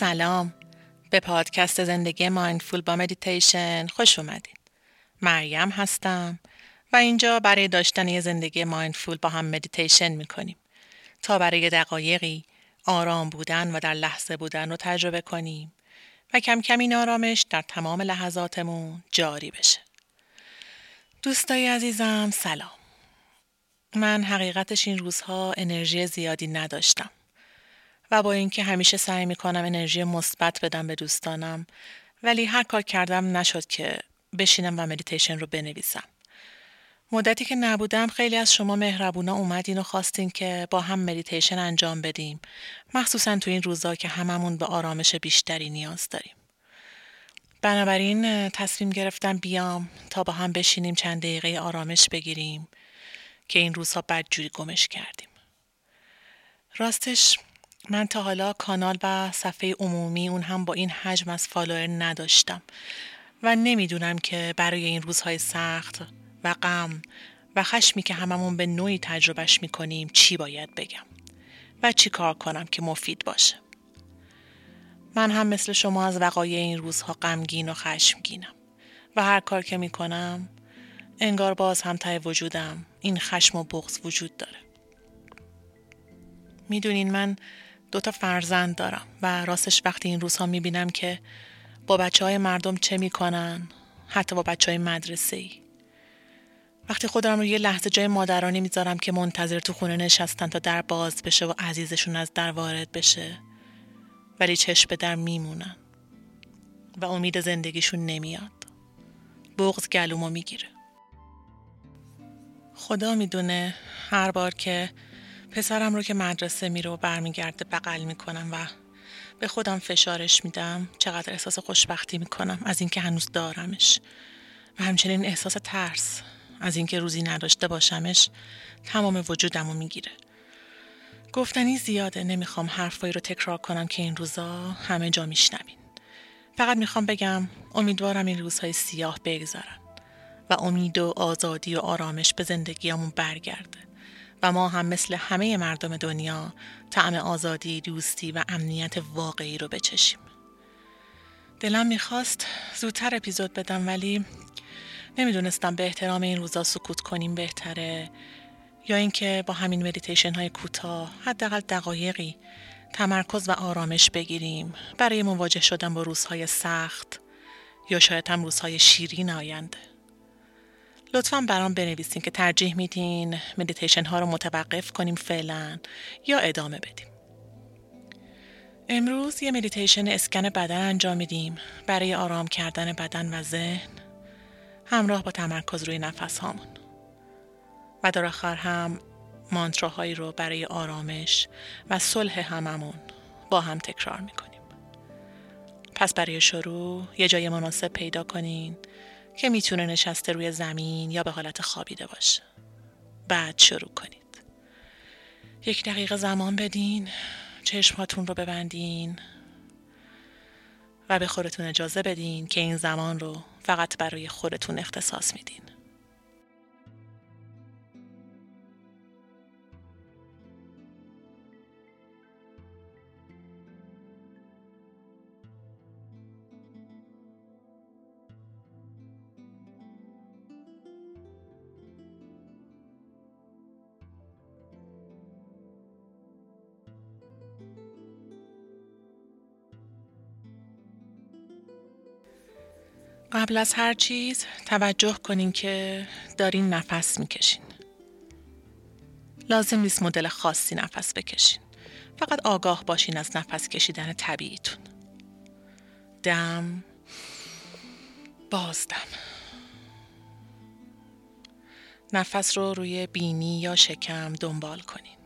سلام. به پادکست زندگی mindful با مدیتیشن خوش اومدین. مریم هستم و اینجا برای داشتن یه زندگی mindful با هم مدیتیشن می‌کنیم. تا برای دقایقی آرام بودن و در لحظه بودن رو تجربه کنیم و کم کم این آرامش در تمام لحظاتمون جاری بشه. دوستای عزیزم سلام. من حقیقتش این روزها انرژی زیادی نداشتم. و با اینکه همیشه سعی می‌کنم انرژی مثبت بدم به دوستانم ولی هر کار کردم نشد که بشینم و مدیتیشن رو بنویسم. مدتی که نبودم خیلی از شما مهربونا اومدین و خواستین که با هم مدیتیشن انجام بدیم مخصوصا تو این روزا که هممون به آرامش بیشتری نیاز داریم. بنابراین تصمیم گرفتم بیام تا با هم بشینیم چند دقیقه آرامش بگیریم که این روزها بدجوری گمش کردیم. راستش من تا حالا کانال و صفحه عمومی اون هم با این حجم از فالوور نداشتم و نمی‌دونم که برای این روزهای سخت و غم و خشمی که هممون به نوعی تجربهش می‌کنیم چی باید بگم و چی کار کنم که مفید باشه. من هم مثل شما از وقایع این روزها غمگین و خشمگینم و هر کار که می‌کنم انگار باز هم تای وجودم این خشم و بغض وجود داره. می‌دونین من دوتا فرزند دارم و راستش وقتی این روزها می‌بینم که با بچه های مردم چه می‌کنن حتی با بچه های مدرسه ای وقتی خودم رو یه لحظه جای مادرانی می‌ذارم که منتظر تو خونه نشستن تا در باز بشه و عزیزشون از در وارد بشه ولی چشم به در میمونن و امید زندگیشون نمیاد. بغز گلومو می‌گیره. خدا می‌دونه هر بار که پسرم رو که مدرسه میره و برمیگرده بغل می‌کنم و به خودم فشارش میدم. چقدر احساس خوشبختی می‌کنم. از اینکه هنوز دارمش. و همچنین احساس ترس. از اینکه روزی نداشته باشمش تمام وجودم رو می‌گیره. گفتنی زیاده. نمی‌خوام حرفایی رو تکرار کنم که این روزا همه جا میشنوین. فقط می‌خوام بگم امیدوارم این روزهای سیاه بگذارن و امید و آزادی و آرامش به زندگیمون برگرده. و ما هم مثل همه مردم دنیا طعم آزادی، دوستی و امنیت واقعی رو بچشیم. دلم می‌خواست زودتر اپیزود بدم ولی نمی‌دونستم به احترام این روزا سکوت کنیم بهتره یا اینکه با همین مدیتیشن های کوتاه حداقل دقایقی تمرکز و آرامش بگیریم برای مواجه شدن با روزهای سخت یا شاید هم روزهای شیرین آینده. لطفا برام بنویسین که ترجیح میدین مدیتیشن ها رو متوقف کنیم فعلا یا ادامه بدیم. امروز یه مدیتیشن اسکن بدن انجام میدیم برای آرام کردن بدن و ذهن همراه با تمرکز روی نفس هامون. و در آخر هم مانتراهایی رو برای آرامش و صلح هممون با هم تکرار می‌کنیم. پس برای شروع یه جای مناسب پیدا کنین که می‌تونه نشسته روی زمین یا به حالت خوابیده باشه. بعد شروع کنید. یک دقیقه زمان بدین چشماتون رو ببندین و به خودتون اجازه بدین که این زمان رو فقط برای خودتون اختصاص میدین. قبل از هر چیز توجه کنین که دارین نفس می‌کشین. لازم نیست مدل خاصی نفس بکشین. فقط آگاه باشین از نفس کشیدن طبیعیتون. دم بازدم. نفس رو روی بینی یا شکم دنبال کنین.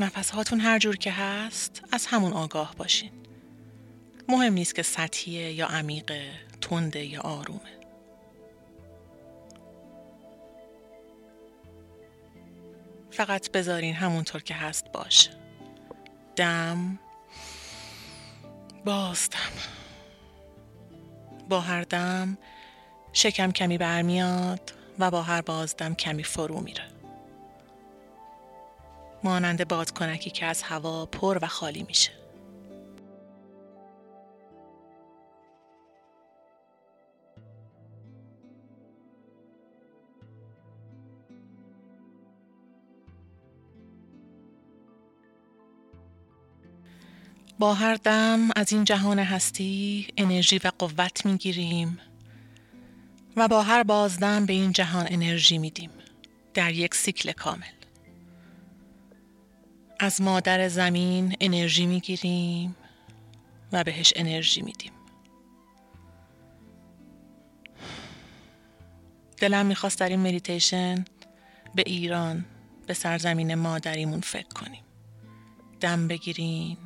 نفس هاتون هر جور که هست از همون آگاه باشین. مهم نیست که سطحیه یا عمیقه تنده یا آرومه. فقط بذارین همونطور که هست باشه. دم بازدم با هر دم شکم کمی برمیاد و با هر بازدم کمی فرو میره. مانند بادکنکی که از هوا پر و خالی میشه. با هر دم از این جهان هستی انرژی و قوت می‌گیریم و با هر بازدم به این جهان انرژی میدیم در یک سیکل کامل. از مادر زمین انرژی می‌گیریم و بهش انرژی میدیم. دلم می‌خواست در این مدیتیشن به ایران به سرزمین مادریمون فکر کنیم. دم بگیرین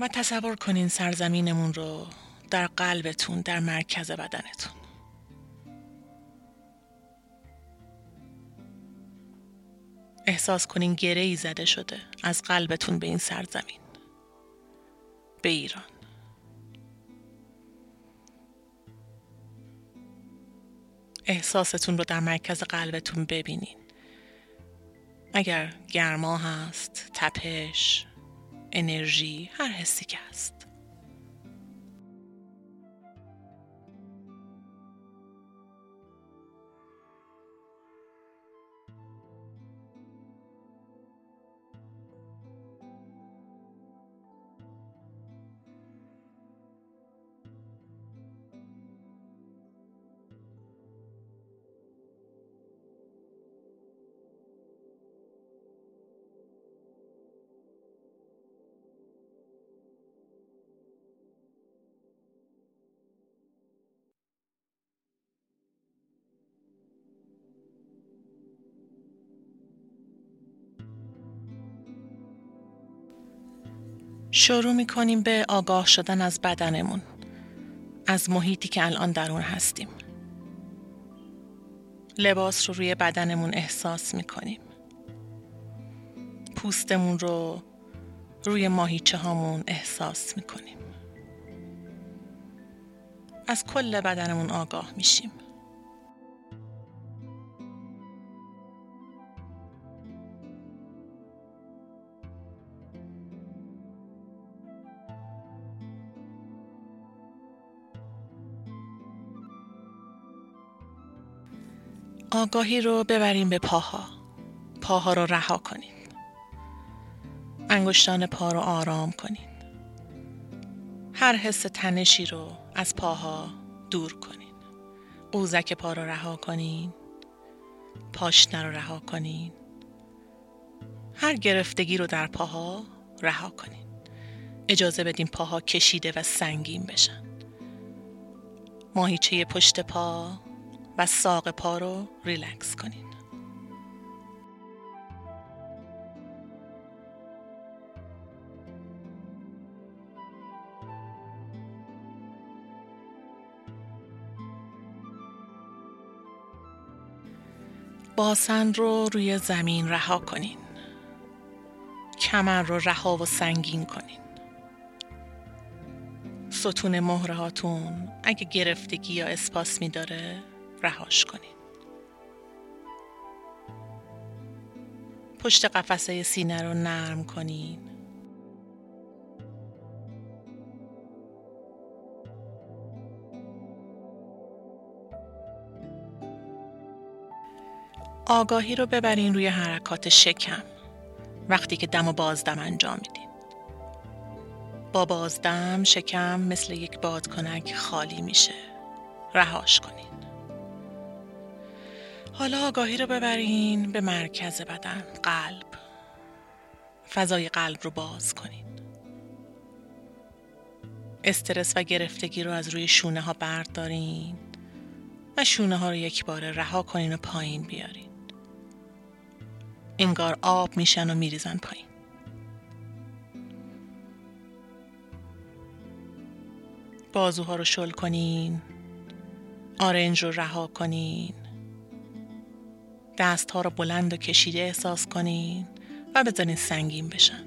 و تصور کنین سرزمینمون رو در قلبتون در مرکز بدنتون. احساس کنین گره ای زده شده از قلبتون به این سرزمین به ایران. احساستون رو در مرکز قلبتون ببینین. اگر گرما هست تپش انرژی هر حسی که هست. شروع می کنیم به آگاه شدن از بدنمون از محیطی که الان در اون هستیم. لباس رو روی بدنمون احساس می کنیم پوستمون رو روی ماهیچه هامون احساس می کنیم از کل بدنمون آگاه میشیم. آگاهی رو ببریم به پاها. پاها رو رها کنین انگشتان پا رو آرام کنین. هر حس تنشی رو از پاها دور کنین. قوزک پا رو رها کنین. پاشنه رو رها کنین. هر گرفتگی رو در پاها رها کنین. اجازه بدین پاها کشیده و سنگین بشن. ماهیچه پشت پا و ساق پا رو ریلکس کنین. باسن رو روی زمین رها کنین. کمر رو رها و سنگین کنین. ستون مهره هاتون اگه گرفتگی یا اسپاس می داره رهاش کنین پشت قفسه سینه رو نرم کنین. آگاهی رو ببرین روی حرکات شکم. وقتی که دم و بازدم انجام میدین. با بازدم شکم مثل یک بادکنک خالی میشه. رهاش کنین. حالا آگاهی رو ببرین به مرکز بدن قلب. فضای قلب رو باز کنین. استرس و گرفتگی رو از روی شونه ها بردارین و شونه ها رو یک بار رها کنین و پایین بیارین. انگار آب میشن و میریزن پایین. بازوها رو شل کنین آرنج رو رها کنین. دست ها رو بلند و کشیده احساس کنین و بزنین سنگین بشن.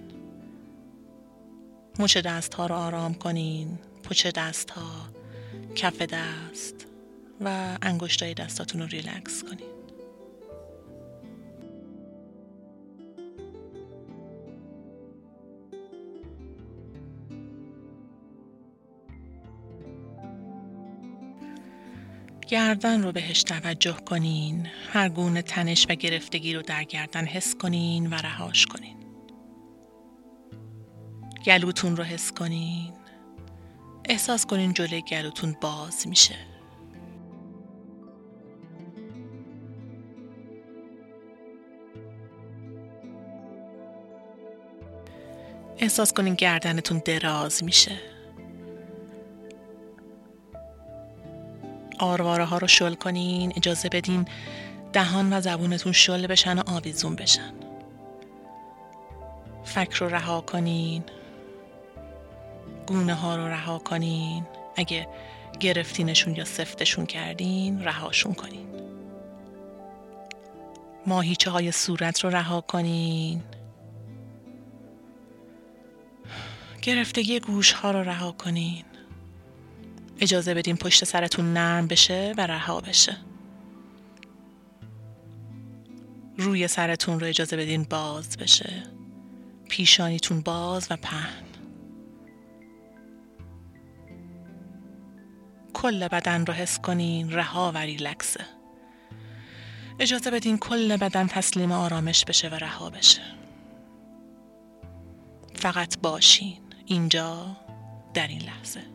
مچ دست ها رو آرام کنین پچ دست ها کف دست و انگشتای دستاتون رو ریلکس کنین. گردن رو بهش توجه کنین. هر گونه تنش و گرفتگی رو در گردن حس کنین و رهاش کنین. گلوتون رو حس کنین. احساس کنین جلوی گلوتون باز میشه. احساس کنین گردنتون دراز میشه. آرواره ها رو شل کنین اجازه بدین دهان و زبونتون شل بشن و آویزون بشن. فکر رو رها کنین. گونه ها رو رها کنین. اگه گرفتینشون یا سفتشون کردین رهاشون کنین. ماهیچه های صورت رو رها کنین. گرفتگی گوش ها رو رها کنین. اجازه بدین پشت سرتون نرم بشه و رها بشه. روی سرتون رو اجازه بدین باز بشه. پیشانیتون باز و پهن. کل بدن رو حس کنین رها و ریلکسه. اجازه بدین کل بدن تسلیم آرامش بشه و رها بشه. فقط باشین. اینجا در این لحظه.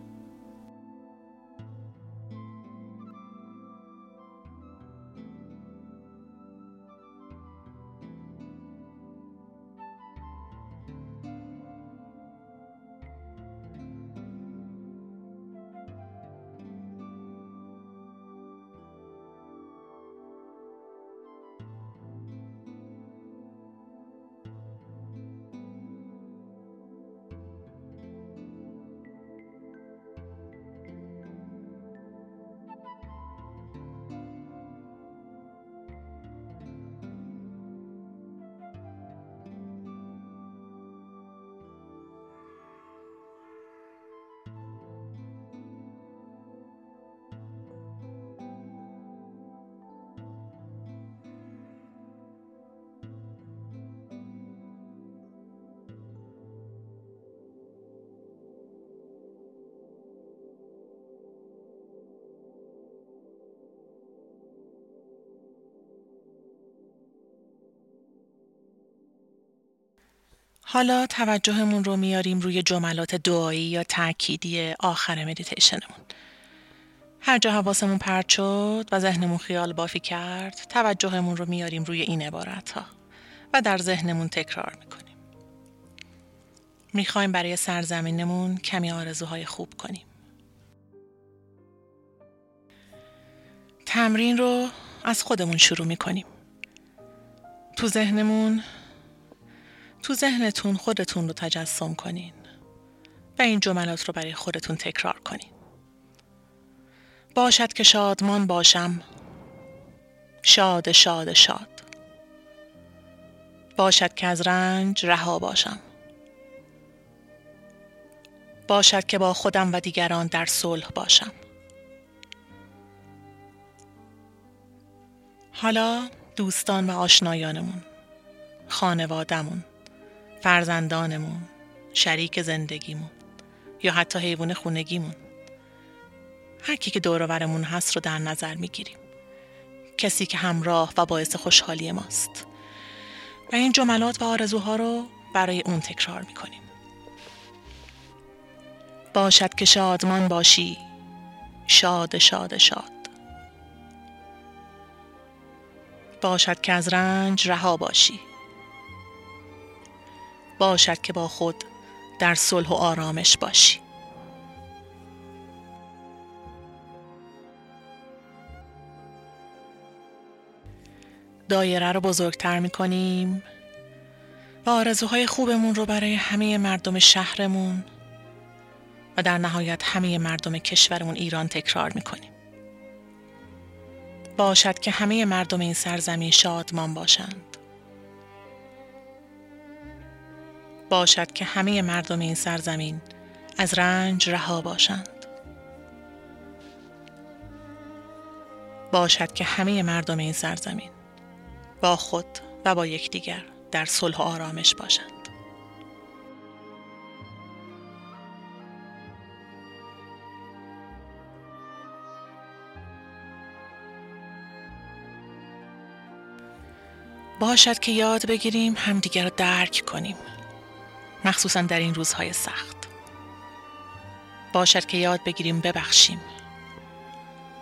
حالا توجهمون رو میاریم روی جملات دعایی یا تأکیدی آخر مدیتیشنمون. هر جا حواسمون پرت شد و ذهنمون خیال بافی کرد، توجهمون رو میاریم روی این عبارت ها و در ذهنمون تکرار می‌کنیم. می‌خوایم برای سرزمینمون کمی آرزوهای خوب کنیم. تمرین رو از خودمون شروع می‌کنیم. تو ذهنمون تو ذهنتون خودتون رو تجسم کنین و این جملات رو برای خودتون تکرار کنین. باشد که شادمان باشم. شاد شاد شاد. باشد که از رنج رها باشم. باشد که با خودم و دیگران در صلح باشم. حالا دوستان و آشنایانمون خانوادمون فرزندانمون شریک زندگیمون یا حتی حیوان خونگیمون. هر کی که دورورمون هست رو در نظر می‌گیریم. کسی که همراه و باعث خوشحالی ماست. و این جملات و آرزوها رو برای اون تکرار می‌کنیم. باشد که شادمان باشی. شاد شاد شاد. باشد که از رنج رها باشی. باشد که با خود در صلح و آرامش باشی دایره رو بزرگتر می کنیم و آرزوهای خوبمون رو برای همه مردم شهرمون و در نهایت همه مردم کشورمون ایران تکرار می کنیم. باشد که همه مردم این سرزمین شادمان باشند. باشد که همه مردم این سرزمین از رنج رها باشند. باشد که همه مردم این سرزمین با خود و با یکدیگر در صلح و آرامش باشند. باشد که یاد بگیریم همدیگر را درک کنیم. مخصوصا در این روزهای سخت. باشد که یاد بگیریم ببخشیم.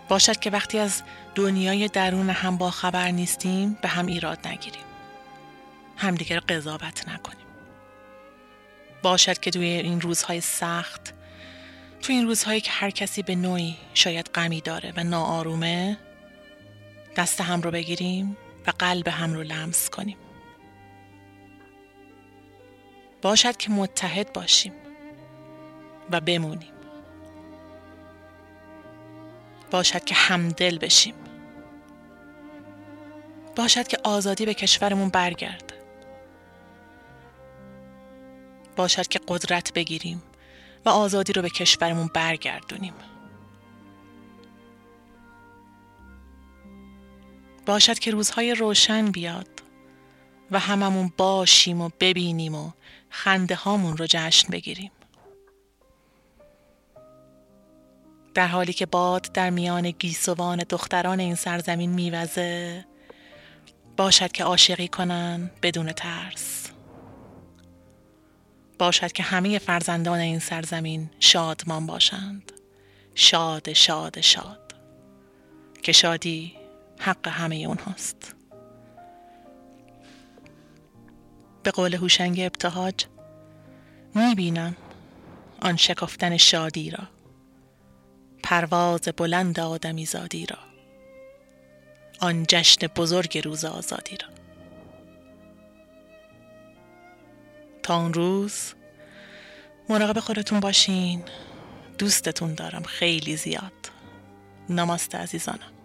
باشد که وقتی از دنیای درون هم با خبر نیستیم به هم ایراد نگیریم. همدیگر قضاوت نکنیم. باشد که توی این روزهای سخت توی این روزهایی که هر کسی به نوعی شاید غمی داره و ناآرومه دست هم رو بگیریم و قلب هم رو لمس کنیم. باشد که متحد باشیم و بمونیم. باشد که همدل بشیم. باشد که آزادی به کشورمون برگرد. باشد که قدرت بگیریم و آزادی رو به کشورمون برگردونیم. باشد که روزهای روشن بیاد. و هممون باشیم و ببینیم و خنده هامون رو جشن بگیریم. در حالی که باد در میان گیسوان دختران این سرزمین میوزه باشد که عاشقی کنن بدون ترس. باشد که همه فرزندان این سرزمین شادمان باشند. شاد شاد شاد. که شادی حق همه اون به قول هوشنگ ابتهاج می‌بینم آن شکفتن شادی را پرواز بلند آدمی زادی را آن جشن بزرگ روز آزادی را. تا اون روز مراقب خودتون باشین. دوستتون دارم خیلی زیاد. نماست عزیزانم.